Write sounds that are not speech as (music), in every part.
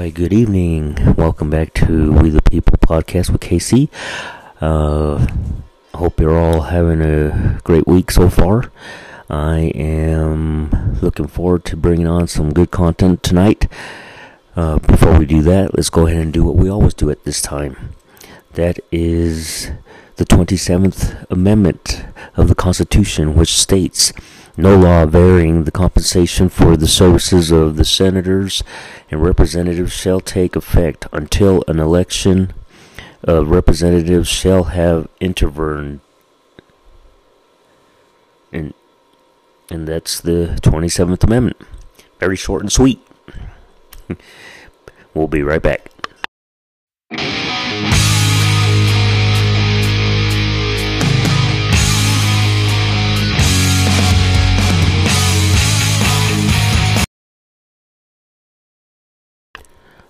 Why, good evening. Welcome back to We the People podcast with KC. Uh, hope you're all having a great week so far. I am looking forward to bringing on some good content tonight. Uh, before we do that, let's go ahead and do what we always do at this time. That is the 27th Amendment of the Constitution, which states no law varying the compensation for the services of the senators and representatives shall take effect until an election of representatives shall have intervened. And, and that's the 27th Amendment. Very short and sweet. (laughs) we'll be right back.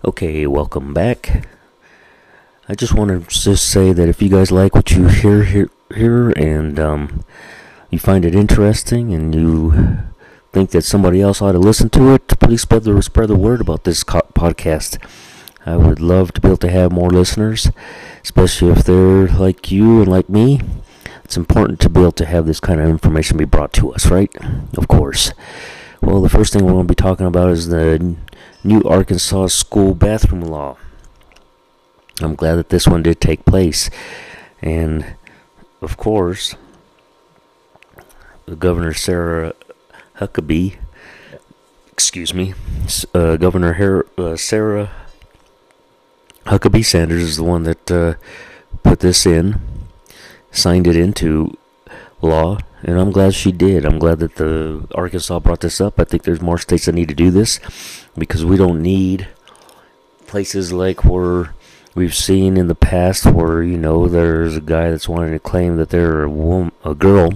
Okay, welcome back. I just want to just say that if you guys like what you hear here, here and um, you find it interesting and you think that somebody else ought to listen to it, please spread the spread the word about this co- podcast. I would love to be able to have more listeners, especially if they're like you and like me. It's important to be able to have this kind of information be brought to us, right? Of course. Well, the first thing we're going to be talking about is the new Arkansas school bathroom law. I'm glad that this one did take place. And, of course, Governor Sarah Huckabee, excuse me, uh, Governor Her- uh, Sarah Huckabee Sanders is the one that uh, put this in, signed it into law, and I'm glad she did. I'm glad that the Arkansas brought this up. I think there's more states that need to do this because we don't need places like where we've seen in the past where you know there's a guy that's wanting to claim that they're a woman, a girl,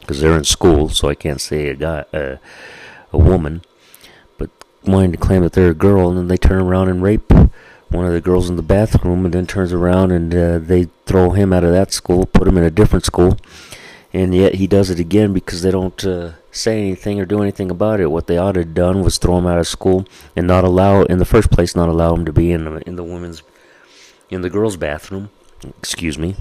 because they're in school, so I can't say a guy, uh, a woman, but wanting to claim that they're a girl, and then they turn around and rape one of the girls in the bathroom, and then turns around and uh, they throw him out of that school, put him in a different school, and yet he does it again because they don't. Uh, say anything or do anything about it. What they ought to have done was throw him out of school and not allow, in the first place, not allow him to be in the, in the women's, in the girls' bathroom. Excuse me.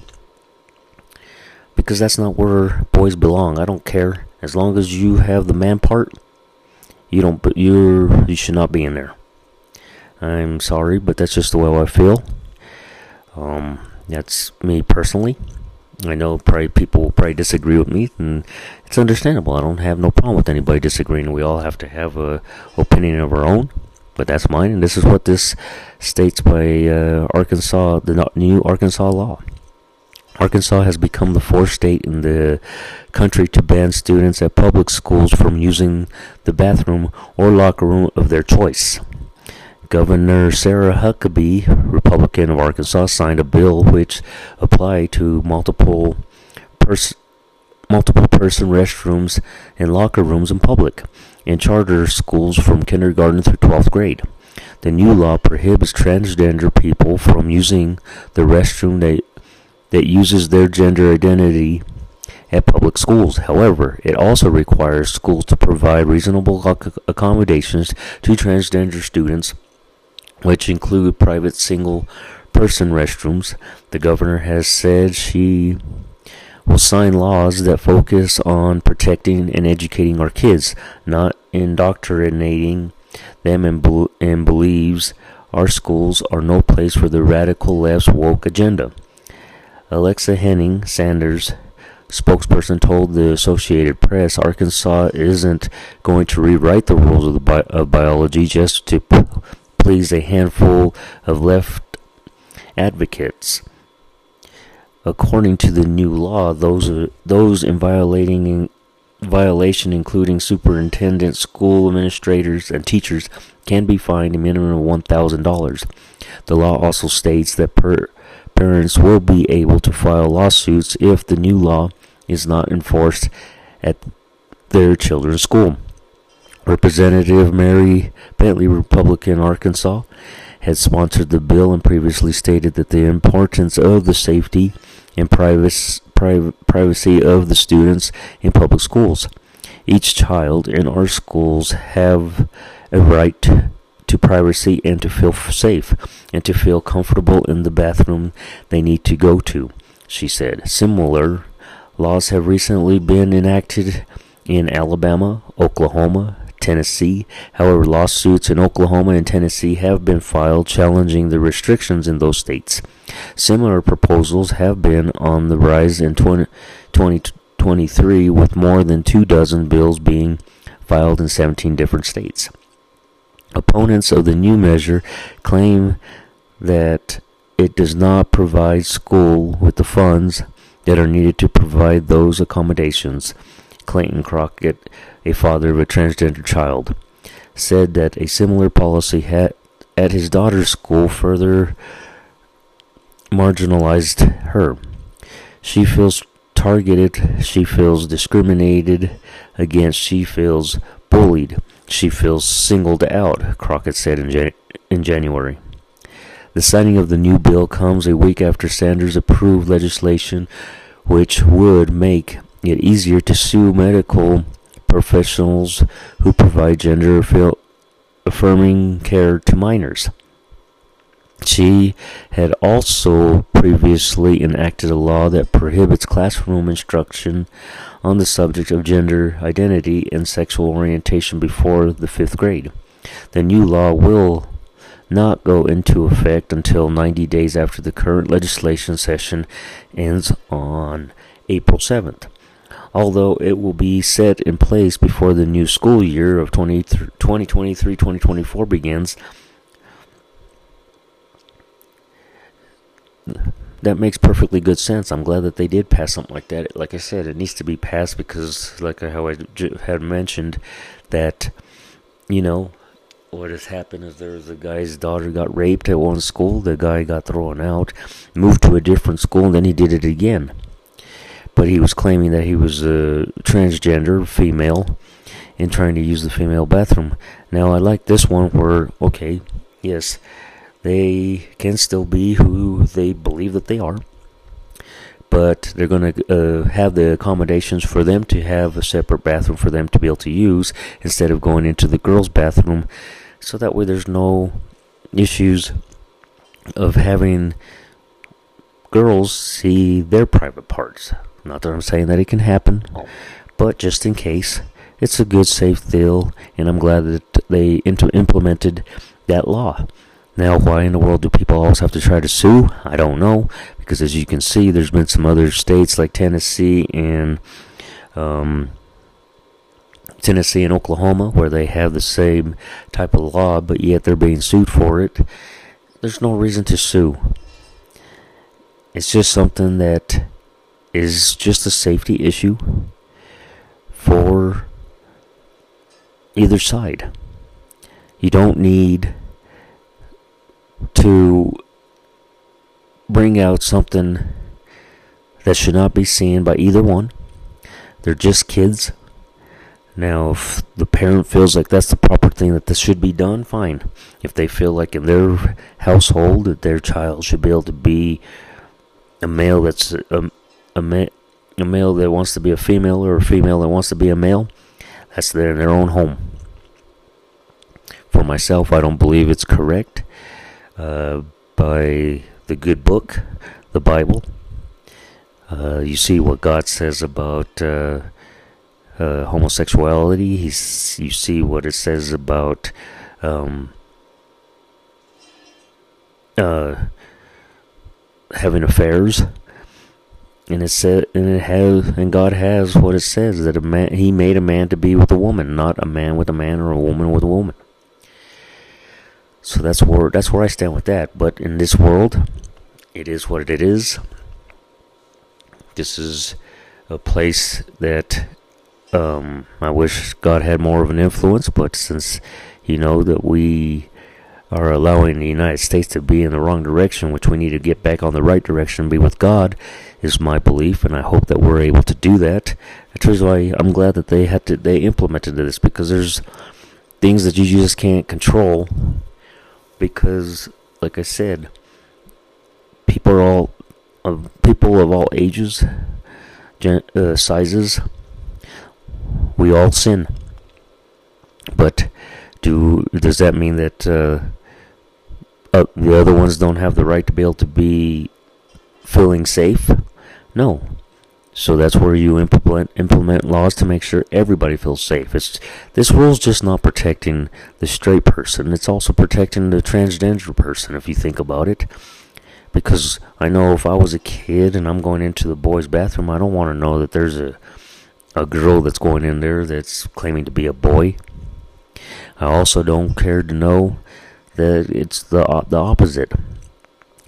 Because that's not where boys belong. I don't care as long as you have the man part. You don't. You you should not be in there. I'm sorry, but that's just the way I feel. Um, that's me personally. I know probably people will probably disagree with me, and it's understandable. I don't have no problem with anybody disagreeing. We all have to have a opinion of our own, but that's mine, and this is what this states by uh, Arkansas, the new Arkansas law. Arkansas has become the fourth state in the country to ban students at public schools from using the bathroom or locker room of their choice. Governor Sarah Huckabee, Republican of Arkansas, signed a bill which applied to multiple pers- multiple person restrooms and locker rooms in public in charter schools from kindergarten through 12th grade. The new law prohibits transgender people from using the restroom that that uses their gender identity at public schools. However, it also requires schools to provide reasonable accommodations to transgender students which include private single person restrooms. The governor has said she will sign laws that focus on protecting and educating our kids, not indoctrinating them, and, be- and believes our schools are no place for the radical left's woke agenda. Alexa Henning Sanders, spokesperson, told the Associated Press Arkansas isn't going to rewrite the rules of, bi- of biology just to p- please a handful of left advocates. According to the new law, those are, those in violating violation, including superintendents, school administrators, and teachers, can be fined a minimum of one thousand dollars. The law also states that per, parents will be able to file lawsuits if the new law is not enforced at their children's school. Representative Mary Bentley, Republican Arkansas, had sponsored the bill and previously stated that the importance of the safety and privacy, of the students in public schools. Each child in our schools have a right to privacy and to feel safe and to feel comfortable in the bathroom they need to go to, she said. Similar laws have recently been enacted in Alabama, Oklahoma, Tennessee. However, lawsuits in Oklahoma and Tennessee have been filed challenging the restrictions in those states. Similar proposals have been on the rise in 20, 2023, with more than two dozen bills being filed in 17 different states. Opponents of the new measure claim that it does not provide school with the funds that are needed to provide those accommodations. Clayton Crockett, a father of a transgender child, said that a similar policy had, at his daughter's school further marginalized her. She feels targeted, she feels discriminated against, she feels bullied, she feels singled out, Crockett said in, Jan- in January. The signing of the new bill comes a week after Sanders approved legislation which would make it easier to sue medical professionals who provide gender affirming care to minors. She had also previously enacted a law that prohibits classroom instruction on the subject of gender identity and sexual orientation before the fifth grade. The new law will not go into effect until 90 days after the current legislation session ends on April 7th. Although it will be set in place before the new school year of 2023 2024 begins, that makes perfectly good sense. I'm glad that they did pass something like that. Like I said, it needs to be passed because, like how I had mentioned, that you know what has happened is there's a guy's daughter got raped at one school. The guy got thrown out, moved to a different school, and then he did it again. But he was claiming that he was a transgender female and trying to use the female bathroom. Now I like this one where okay, yes they can still be who they believe that they are. But they're going to uh, have the accommodations for them to have a separate bathroom for them to be able to use instead of going into the girls' bathroom. So that way there's no issues of having girls see their private parts. Not that I'm saying that it can happen, but just in case, it's a good, safe deal, and I'm glad that they implemented that law. Now, why in the world do people always have to try to sue? I don't know. Because as you can see, there's been some other states like Tennessee and um, Tennessee and Oklahoma where they have the same type of law, but yet they're being sued for it. There's no reason to sue. It's just something that is just a safety issue for either side. You don't need to bring out something that should not be seen by either one. They're just kids. Now, if the parent feels like that's the proper thing that this should be done, fine. If they feel like in their household that their child should be able to be a male that's a, a, ma- a male that wants to be a female or a female that wants to be a male, that's their, their own home. For myself, I don't believe it's correct uh, by the good book, the Bible. Uh, you see what God says about uh, uh, homosexuality. He's, you see what it says about um, uh, having affairs, and it said, and it has, and God has what it says that a man, He made a man to be with a woman, not a man with a man or a woman with a woman. So that's where that's where I stand with that. But in this world, it is what it is. This is a place that um, I wish God had more of an influence, but since you know that we are allowing the United States to be in the wrong direction, which we need to get back on the right direction and be with God, is my belief, and I hope that we're able to do that. That's why I'm glad that they had to they implemented this because there's things that you just can't control because, like I said, people are all uh, people of all ages, gen- uh, sizes. We all sin, but do does that mean that uh, uh, the other ones don't have the right to be able to be feeling safe? No. So that's where you implement implement laws to make sure everybody feels safe. It's this rule's just not protecting the straight person; it's also protecting the transgender person. If you think about it, because I know if I was a kid and I'm going into the boys' bathroom, I don't want to know that there's a a girl that's going in there that's claiming to be a boy. I also don't care to know that it's the the opposite.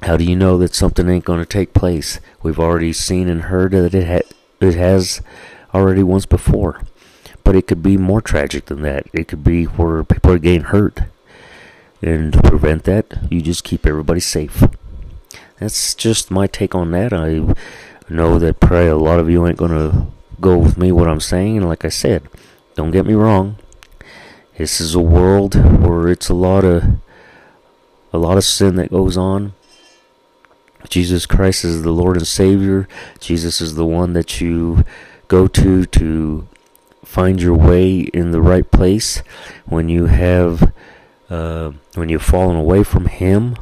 How do you know that something ain't going to take place? We've already seen and heard that it ha- it has already once before. But it could be more tragic than that. It could be where people are getting hurt. And to prevent that, you just keep everybody safe. That's just my take on that. I know that probably a lot of you ain't going to go with me what I'm saying. And like I said, don't get me wrong. This is a world where it's a lot of a lot of sin that goes on Jesus Christ is the Lord and Savior. Jesus is the one that you go to to find your way in the right place when you have uh, when you've fallen away from Him.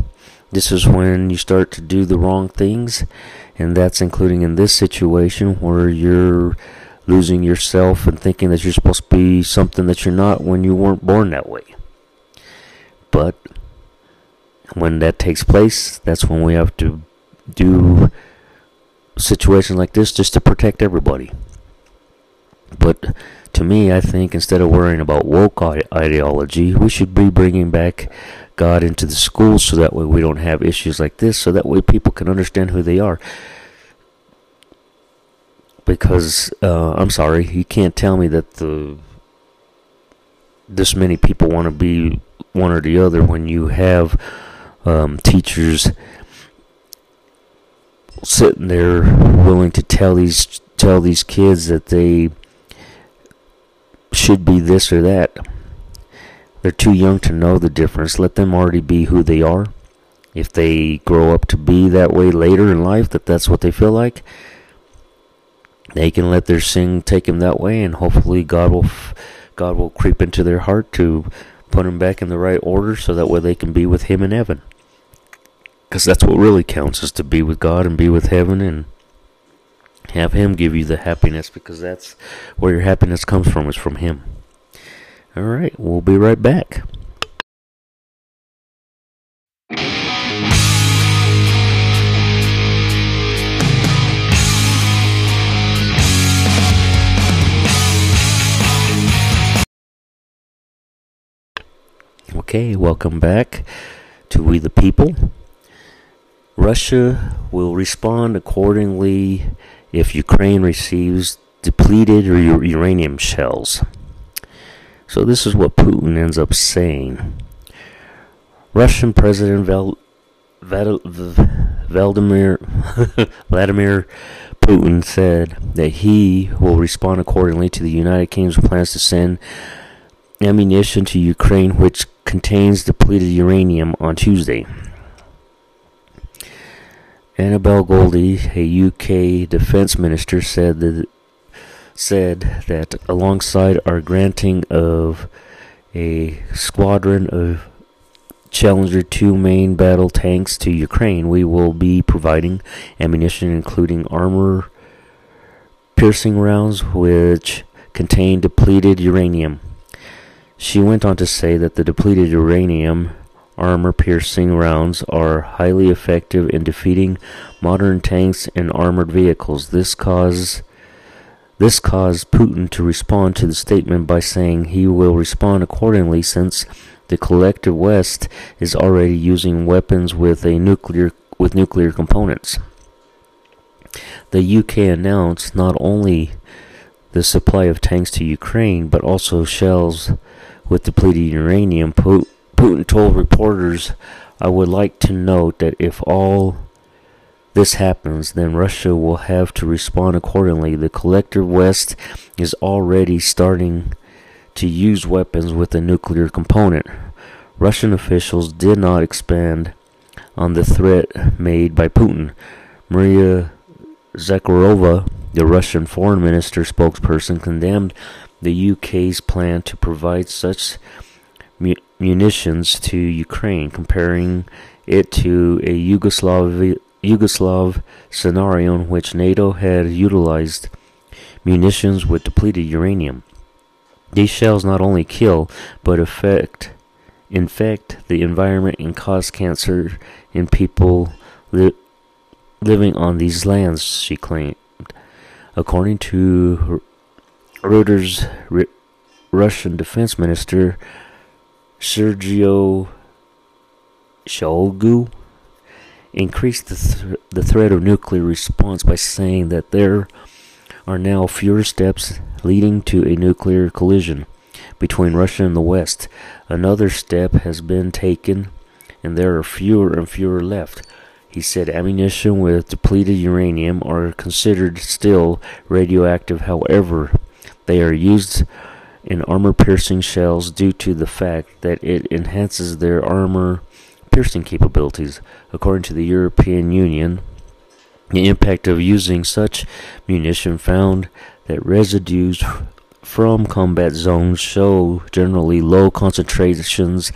This is when you start to do the wrong things, and that's including in this situation where you're losing yourself and thinking that you're supposed to be something that you're not when you weren't born that way. But when that takes place, that's when we have to do situations like this just to protect everybody. But to me, I think instead of worrying about woke ideology, we should be bringing back God into the schools so that way we don't have issues like this, so that way people can understand who they are. Because uh, I'm sorry, you can't tell me that the this many people want to be one or the other when you have um, teachers sitting there willing to tell these tell these kids that they should be this or that. They're too young to know the difference. Let them already be who they are. If they grow up to be that way later in life, that that's what they feel like, they can let their sin take them that way, and hopefully God will God will creep into their heart to put them back in the right order, so that way they can be with Him in heaven. Because that's what really counts is to be with God and be with heaven and have Him give you the happiness because that's where your happiness comes from, is from Him. Alright, we'll be right back. Okay, welcome back to We the People. Russia will respond accordingly if Ukraine receives depleted uranium shells. So, this is what Putin ends up saying. Russian President Vladimir, (laughs) Vladimir Putin said that he will respond accordingly to the United Kingdom's plans to send ammunition to Ukraine, which contains depleted uranium, on Tuesday. Annabel Goldie, a UK defense minister, said that said that alongside our granting of a squadron of Challenger 2 main battle tanks to Ukraine, we will be providing ammunition including armor piercing rounds which contain depleted uranium. She went on to say that the depleted uranium armor piercing rounds are highly effective in defeating modern tanks and armored vehicles. This cause this caused Putin to respond to the statement by saying he will respond accordingly since the collective West is already using weapons with a nuclear with nuclear components. The UK announced not only the supply of tanks to Ukraine but also shells with depleted uranium. Putin told reporters, I would like to note that if all this happens, then Russia will have to respond accordingly. The collective West is already starting to use weapons with a nuclear component. Russian officials did not expand on the threat made by Putin. Maria Zakharova, the Russian foreign minister spokesperson, condemned the UK's plan to provide such mu- munitions to Ukraine, comparing it to a Yugoslav Yugoslav scenario in which NATO had utilized munitions with depleted uranium. These shells not only kill but affect infect the environment and cause cancer in people li- living on these lands, she claimed. According to Reuters, R- Russian Defense Minister Sergio Shoigu increased the, th- the threat of nuclear response by saying that there are now fewer steps leading to a nuclear collision between Russia and the West. Another step has been taken, and there are fewer and fewer left. He said ammunition with depleted uranium are considered still radioactive, however, they are used in armor piercing shells due to the fact that it enhances their armor piercing capabilities. According to the European Union, the impact of using such munition found that residues from combat zones show generally low concentrations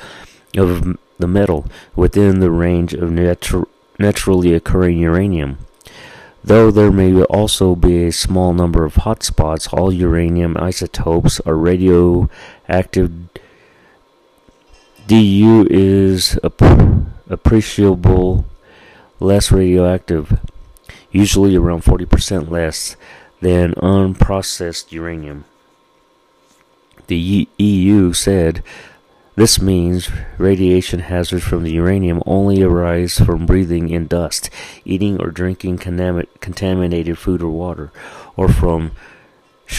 of the metal within the range of natu- naturally occurring uranium. Though there may also be a small number of hotspots, all uranium isotopes are radioactive. DU is ap- appreciable less radioactive, usually around 40% less than unprocessed uranium. The EU said this means radiation hazards from the uranium only arise from breathing in dust, eating or drinking contaminated food or water, or from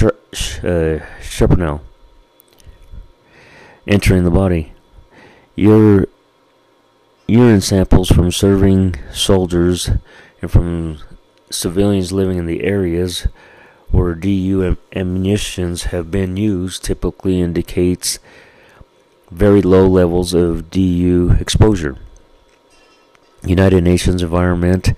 uh, shrapnel entering the body. Your urine samples from serving soldiers and from civilians living in the areas where DU ammunitions have been used typically indicates very low levels of DU exposure. United Nations Environment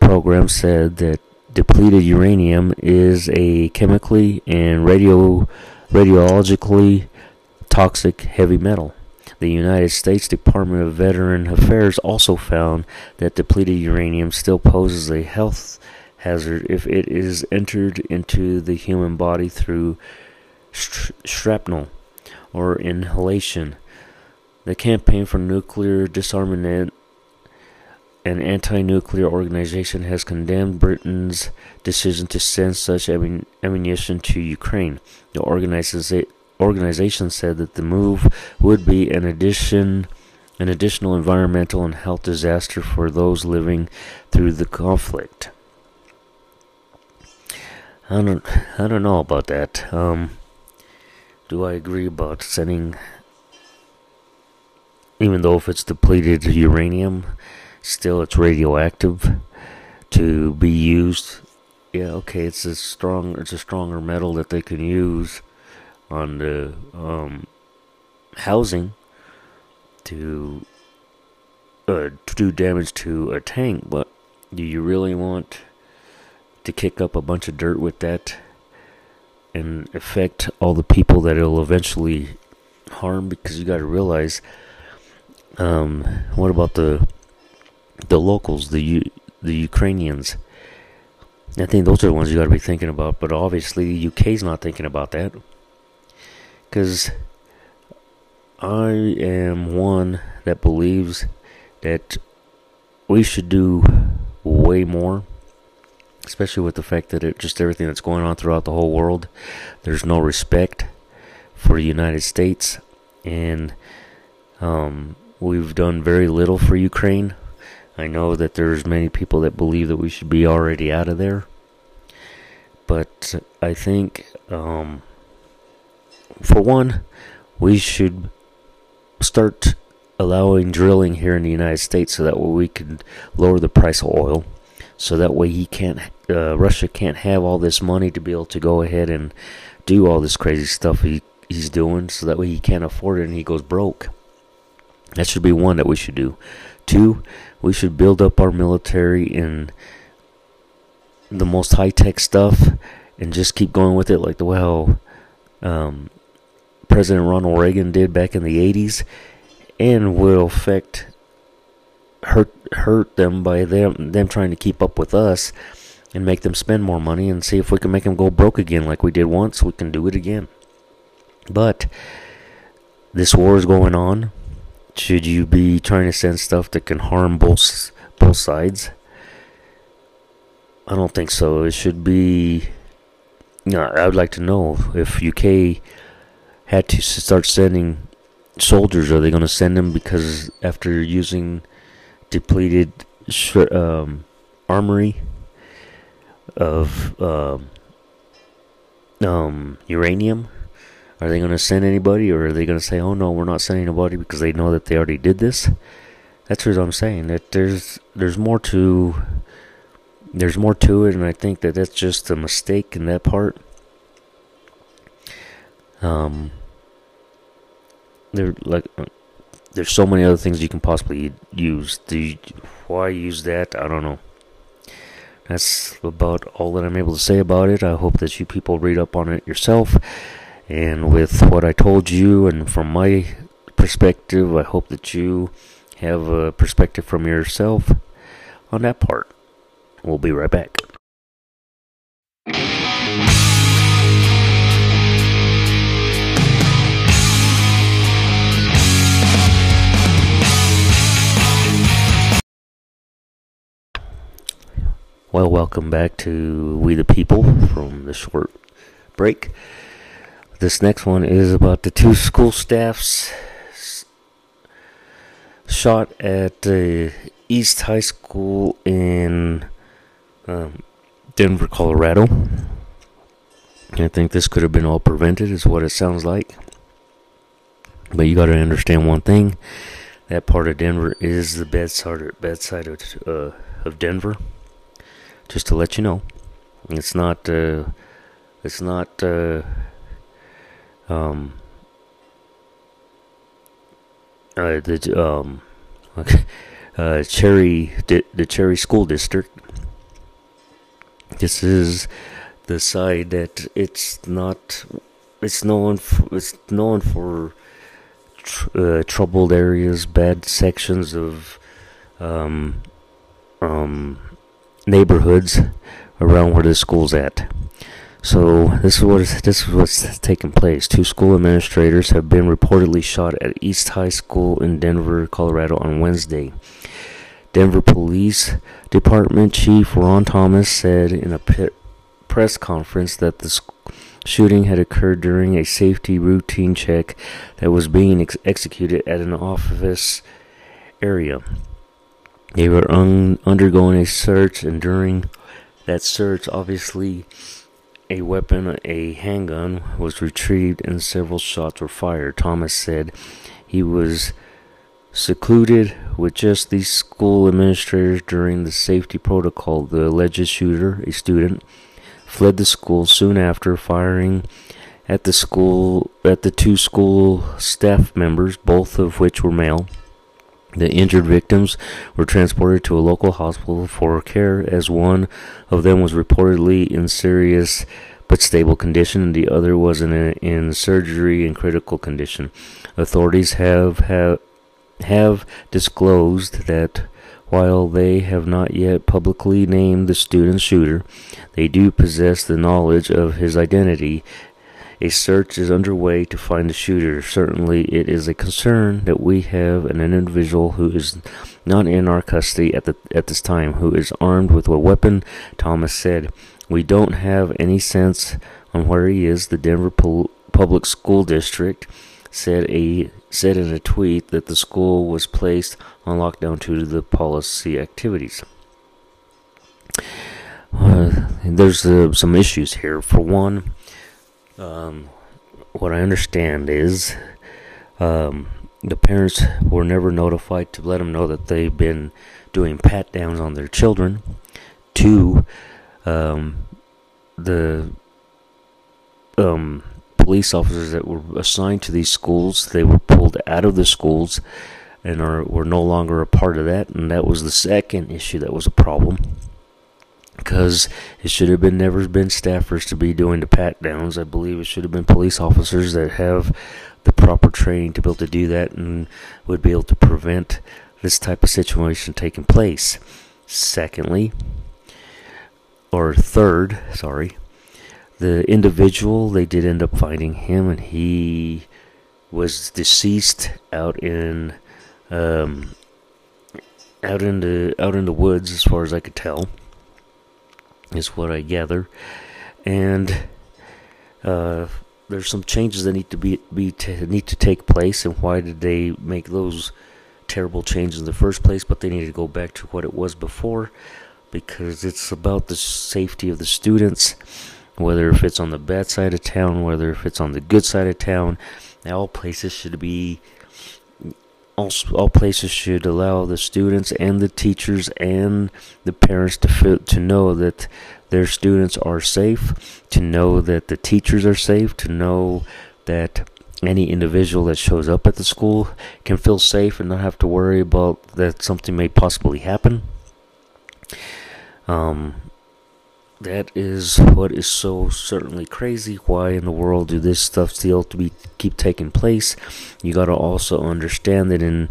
Program said that depleted uranium is a chemically and radio radiologically toxic heavy metal. The United States Department of Veteran Affairs also found that depleted uranium still poses a health hazard if it is entered into the human body through shrapnel or inhalation. The Campaign for Nuclear Disarmament an anti-nuclear organization has condemned Britain's decision to send such ammunition to Ukraine. The organization said that the move would be an addition an additional environmental and health disaster for those living through the conflict. I don't I don't know about that. Um, do I agree about sending even though if it's depleted uranium, still it's radioactive to be used. Yeah, okay, it's a strong it's a stronger metal that they can use on the um, housing to uh, to do damage to a tank, but do you really want to kick up a bunch of dirt with that and affect all the people that it'll eventually harm? Because you got to realize, um, what about the the locals, the U- the Ukrainians? I think those are the ones you got to be thinking about. But obviously, the UK's not thinking about that because I am one that believes that we should do way more, especially with the fact that it just everything that's going on throughout the whole world. There's no respect for the United States, and um, we've done very little for Ukraine. I know that there's many people that believe that we should be already out of there, but I think, um, for one, we should start allowing drilling here in the United States so that we can lower the price of oil. So that way he can't, uh, Russia can't have all this money to be able to go ahead and do all this crazy stuff he, he's doing. So that way he can't afford it and he goes broke. That should be one that we should do. Two, we should build up our military in the most high tech stuff and just keep going with it like the well um, President Ronald Reagan did back in the 80s and will affect hurt hurt them by them them trying to keep up with us and make them spend more money and see if we can make them go broke again like we did once we can do it again. But this war is going on. Should you be trying to send stuff that can harm both both sides? I don't think so. It should be you know, I would like to know if UK had to start sending soldiers are they going to send them because after using depleted um, armory of um, um, uranium? Are they going to send anybody, or are they going to say, "Oh no, we're not sending anybody" because they know that they already did this? That's what I'm saying. That there's there's more to there's more to it, and I think that that's just a mistake in that part. Um, they're like there's so many other things you can possibly use. You, why use that? I don't know. That's about all that I'm able to say about it. I hope that you people read up on it yourself. And with what I told you, and from my perspective, I hope that you have a perspective from yourself on that part. We'll be right back. Well, welcome back to We the People from the short break. This next one is about the two school staffs shot at the East High School in um, Denver, Colorado. I think this could have been all prevented, is what it sounds like. But you got to understand one thing: that part of Denver is the bedside bedside of uh, of Denver just to let you know, it's not uh, it's not uh, um, uh, the um, (laughs) uh, Cherry di- the Cherry School District. This is the side that it's not. It's known. For, it's known for tr- uh, troubled areas, bad sections of um, um, neighborhoods around where the school's at. So this is what this is what's taking place. Two school administrators have been reportedly shot at East High School in Denver, Colorado on Wednesday. Denver Police Department Chief Ron Thomas said in a press conference that the shooting had occurred during a safety routine check that was being ex- executed at an office area. They were un- undergoing a search, and during that search, obviously, a weapon, a handgun, was retrieved and several shots were fired. Thomas said he was secluded with just the school administrators during the safety protocol. The alleged shooter, a student, fled the school soon after firing at the school at the two school staff members, both of which were male. The injured victims were transported to a local hospital for care, as one of them was reportedly in serious but stable condition, and the other was in, a, in surgery in critical condition. Authorities have, have have disclosed that while they have not yet publicly named the student shooter, they do possess the knowledge of his identity a search is underway to find the shooter. Certainly, it is a concern that we have an individual who is not in our custody at the at this time, who is armed with a weapon. Thomas said, "We don't have any sense on where he is." The Denver Pol- Public School District said a said in a tweet that the school was placed on lockdown due to the policy activities. Uh, there's uh, some issues here. For one, um, what I understand is um, the parents were never notified to let them know that they've been doing pat downs on their children. Two, um, the um, police officers that were assigned to these schools, they were pulled out of the schools and are were no longer a part of that, and that was the second issue that was a problem. Because it should have been never been staffers to be doing the pat downs. I believe it should have been police officers that have the proper training to be able to do that and would be able to prevent this type of situation taking place. Secondly, or third, sorry, the individual they did end up finding him, and he was deceased out in um, out in the out in the woods, as far as I could tell, is what I gather, and uh, there's some changes that need to be be to, need to take place, and why did they make those terrible changes in the first place? But they need to go back to what it was before, because it's about the safety of the students, whether if it's on the bad side of town, whether if it's on the good side of town. All places should be all, all places should allow the students and the teachers and the parents to feel, to know that their students are safe, to know that the teachers are safe, to know that any individual that shows up at the school can feel safe and not have to worry about that something may possibly happen. Um, that is what is so certainly crazy. Why in the world do this stuff still to be keep taking place? You got to also understand that in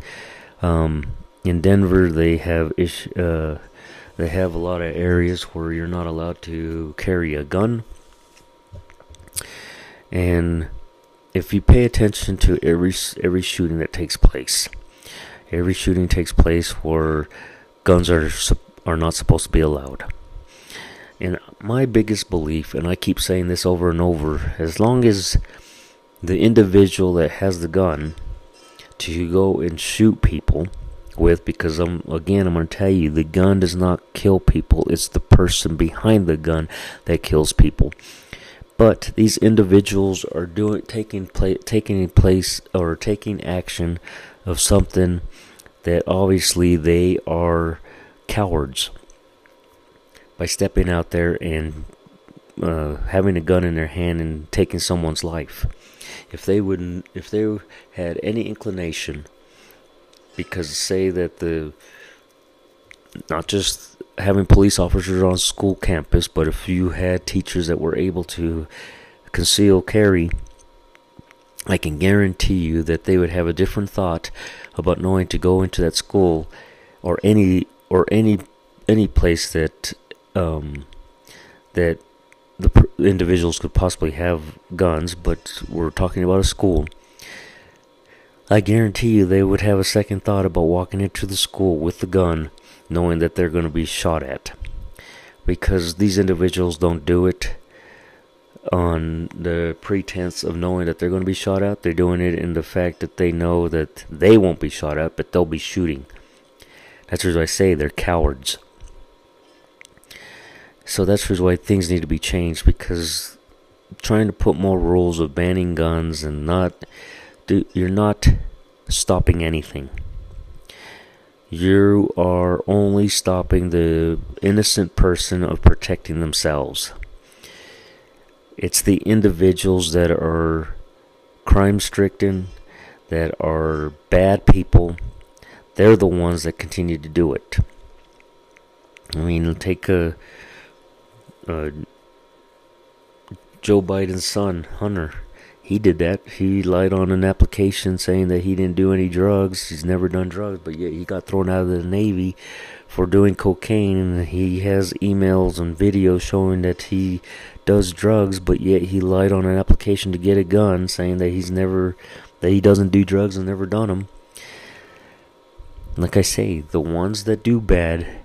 um, in Denver they have ish, uh, they have a lot of areas where you're not allowed to carry a gun, and if you pay attention to every every shooting that takes place, every shooting takes place where guns are are not supposed to be allowed and my biggest belief, and I keep saying this over and over, as long as the individual that has the gun to go and shoot people with, because I'm again I'm going to tell you, the gun does not kill people. It's the person behind the gun that kills people. But these individuals are doing taking place taking place or taking action of something that obviously they are cowards by stepping out there and uh, having a gun in their hand and taking someone's life. If they wouldn't, if they had any inclination, because say that the not just having police officers on school campus, but if you had teachers that were able to conceal carry, I can guarantee you that they would have a different thought about knowing to go into that school or any or any any place that um, that the individuals could possibly have guns, but we're talking about a school. I guarantee you they would have a second thought about walking into the school with the gun, knowing that they're going to be shot at. Because these individuals don't do it on the pretense of knowing that they're going to be shot at. They're doing it in the fact that they know that they won't be shot at, but they'll be shooting. That's what I say, they're cowards. So that's why things need to be changed because trying to put more rules of banning guns and not you're not stopping anything. You are only stopping the innocent person of protecting themselves. It's the individuals that are crime stricken, that are bad people, they're the ones that continue to do it. I mean, take a uh, Joe Biden's son, Hunter, he did that. He lied on an application saying that he didn't do any drugs. He's never done drugs, but yet he got thrown out of the Navy for doing cocaine. And he has emails and videos showing that he does drugs, but yet he lied on an application to get a gun, saying that he's never, that he doesn't do drugs and never done them. Like I say, the ones that do bad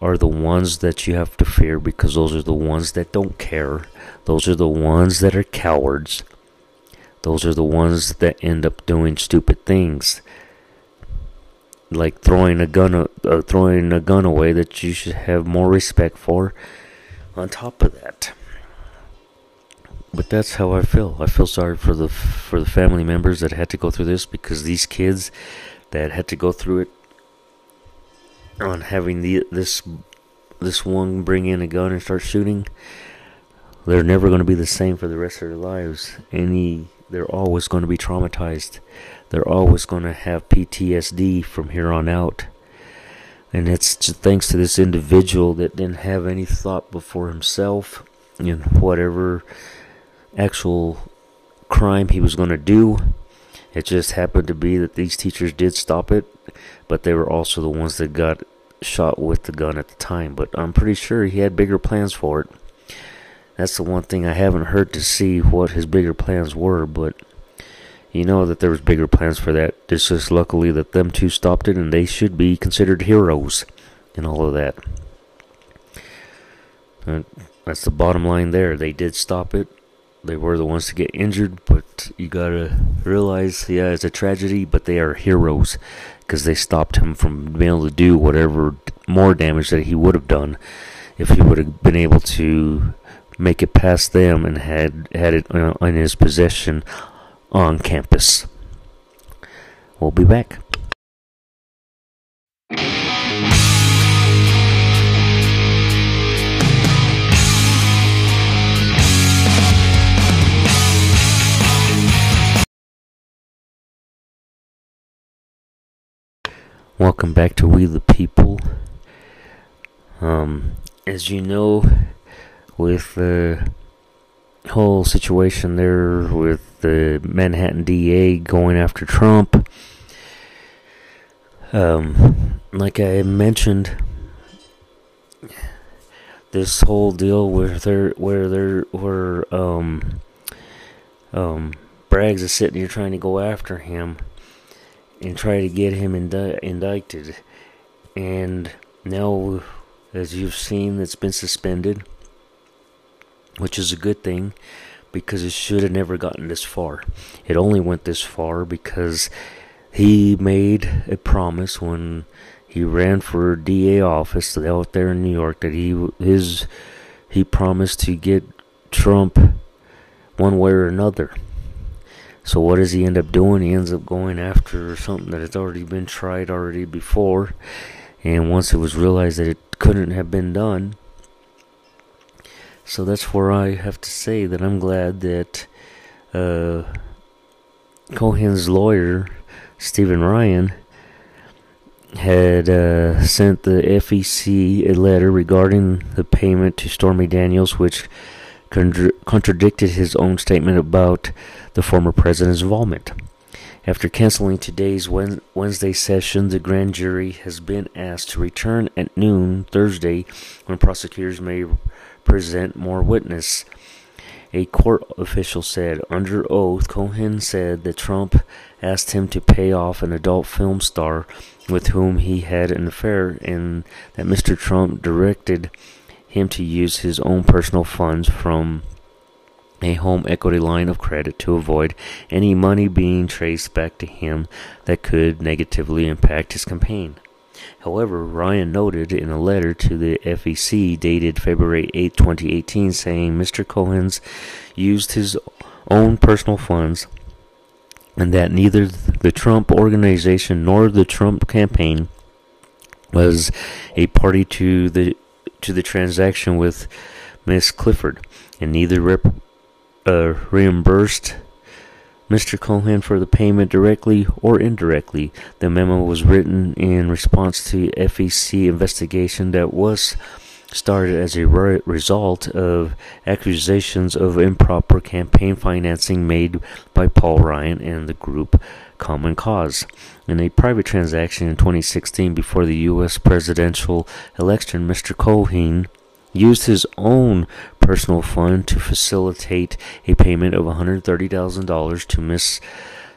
are the ones that you have to fear because those are the ones that don't care. Those are the ones that are cowards. Those are the ones that end up doing stupid things. Like throwing a gun uh, throwing a gun away that you should have more respect for on top of that. But that's how I feel. I feel sorry for the for the family members that had to go through this because these kids that had to go through it on having the this this one bring in a gun and start shooting, they're never going to be the same for the rest of their lives. Any they're always going to be traumatized. They're always going to have PTSD from here on out. And it's thanks to this individual that didn't have any thought before himself and whatever actual crime he was going to do. It just happened to be that these teachers did stop it, but they were also the ones that got shot with the gun at the time. But I'm pretty sure he had bigger plans for it. That's the one thing I haven't heard to see what his bigger plans were, but you know that there was bigger plans for that. It's just luckily that them two stopped it, and they should be considered heroes and all of that. And that's the bottom line there. They did stop it. They were the ones to get injured, but you gotta realize, yeah, it's a tragedy, but they are heroes because they stopped him from being able to do whatever more damage that he would have done if he would have been able to make it past them and had had it in his possession on campus. We'll be back. Welcome back to We the People. Um, as you know, with the whole situation there with the Manhattan DA going after Trump. Um, like I mentioned, this whole deal where there, where there, where um, um, Braggs is sitting here trying to go after him and try to get him indi- indicted, and now, as you've seen, it's been suspended which is a good thing because it should have never gotten this far. It only went this far because he made a promise when he ran for DA office out there in New York that he his he promised to get Trump one way or another. So what does he end up doing? He ends up going after something that has already been tried already before, and once it was realized that it couldn't have been done, so that's where I have to say that I'm glad that uh, Cohen's lawyer, Stephen Ryan, had uh, sent the FEC a letter regarding the payment to Stormy Daniels, which contra- contradicted his own statement about the former president's involvement. After canceling today's Wednesday session, the grand jury has been asked to return at noon Thursday when prosecutors may present more witness. A court official said under oath Cohen said that Trump asked him to pay off an adult film star with whom he had an affair and that Mr. Trump directed him to use his own personal funds from a home equity line of credit to avoid any money being traced back to him that could negatively impact his campaign. However, Ryan noted in a letter to the FEC dated February 8, 2018, saying Mr. Cohen's used his own personal funds and that neither the Trump organization nor the Trump campaign was a party to the to the transaction with Miss Clifford, and neither rep, uh, reimbursed Mr. Cohen for the payment directly or indirectly. The memo was written in response to FEC investigation that was started as a re- result of accusations of improper campaign financing made by Paul Ryan and the group Common Cause. In a private transaction in 2016 before the U.S. presidential election, Mr. Cohen used his own personal fund to facilitate a payment of $130,000 to Miss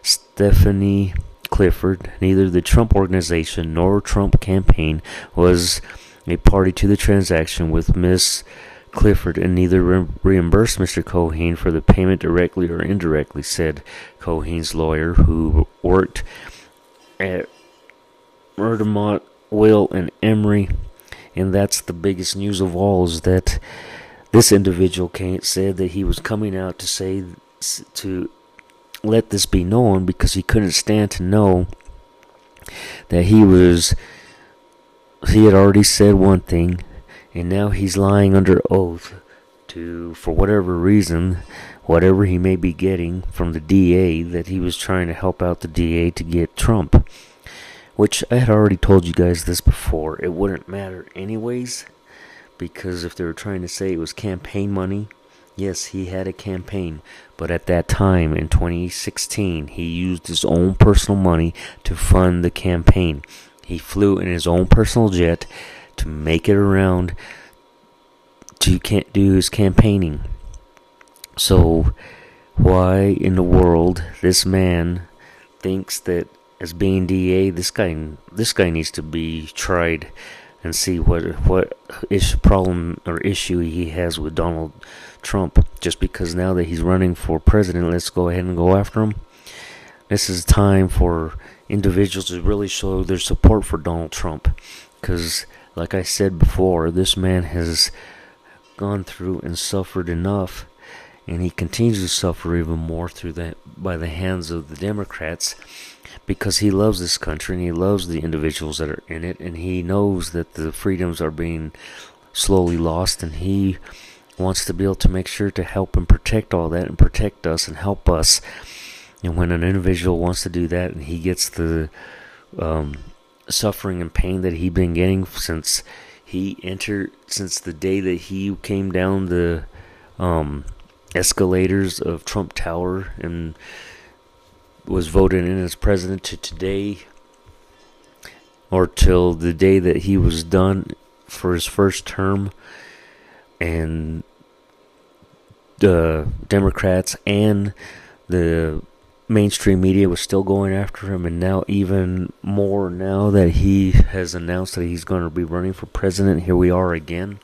Stephanie Clifford. Neither the Trump organization nor Trump campaign was a party to the transaction with Miss Clifford and neither re- reimbursed Mr. Cohen for the payment directly or indirectly, said Cohen's lawyer, who worked at McDermott, Will, and Emery and that's the biggest news of all is that this individual came, said that he was coming out to say to let this be known because he couldn't stand to know that he was he had already said one thing and now he's lying under oath to for whatever reason whatever he may be getting from the DA that he was trying to help out the DA to get Trump which I had already told you guys this before. It wouldn't matter anyways, because if they were trying to say it was campaign money, yes, he had a campaign, but at that time in 2016, he used his own personal money to fund the campaign. He flew in his own personal jet to make it around to can't do his campaigning. So why in the world this man thinks that as being DA, this guy this guy needs to be tried and see what what issue, problem or issue he has with Donald Trump. Just because now that he's running for president, let's go ahead and go after him. This is time for individuals to really show their support for Donald Trump, because like I said before, this man has gone through and suffered enough and he continues to suffer even more through that by the hands of the Democrats because he loves this country and he loves the individuals that are in it and he knows that the freedoms are being slowly lost and he wants to be able to make sure to help and protect all that and protect us and help us. And when an individual wants to do that and he gets the um, suffering and pain that he'd been getting since he entered since the day that he came down the um, escalators of Trump Tower and was voted in as president to today or till the day that he was done for his first term. And the Democrats and the mainstream media was still going after him and now even more now that he has announced that he's going to be running for president here we are again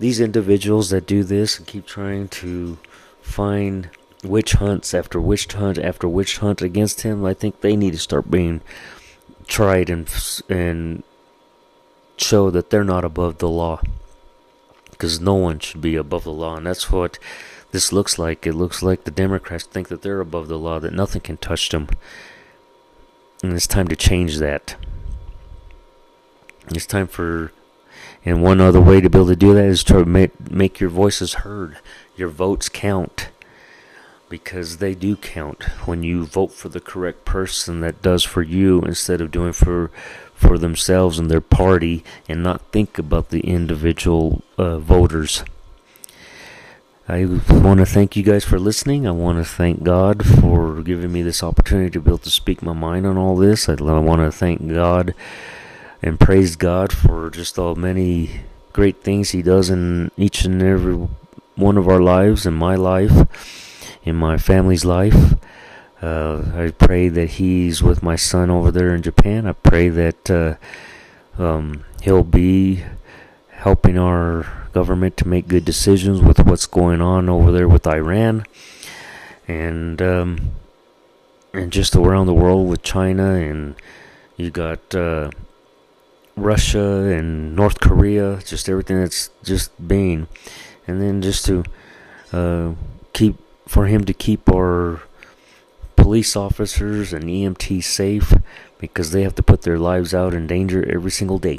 these individuals that do this and keep trying to find witch hunts after witch hunt after witch hunt against him, I think they need to start being tried and and show that they're not above the law. Because no one should be above the law, and that's what this looks like. It looks like the Democrats think that they're above the law, that nothing can touch them. And it's time to change that. It's time for and one other way to be able to do that is to make, make your voices heard. Your votes count. Because they do count when you vote for the correct person that does for you instead of doing for for themselves and their party and not think about the individual uh, voters. I want to thank you guys for listening. I want to thank God for giving me this opportunity to be able to speak my mind on all this. I want to thank God and praise God for just all many great things He does in each and every one of our lives, in my life, in my family's life. Uh, I pray that He's with my son over there in Japan. I pray that uh, um, He'll be helping our government to make good decisions with what's going on over there with Iran and um, and just around the world with China and you got uh, Russia and North Korea, just everything that's just being, and then just to uh, keep for him to keep our police officers and EMTs safe because they have to put their lives out in danger every single day.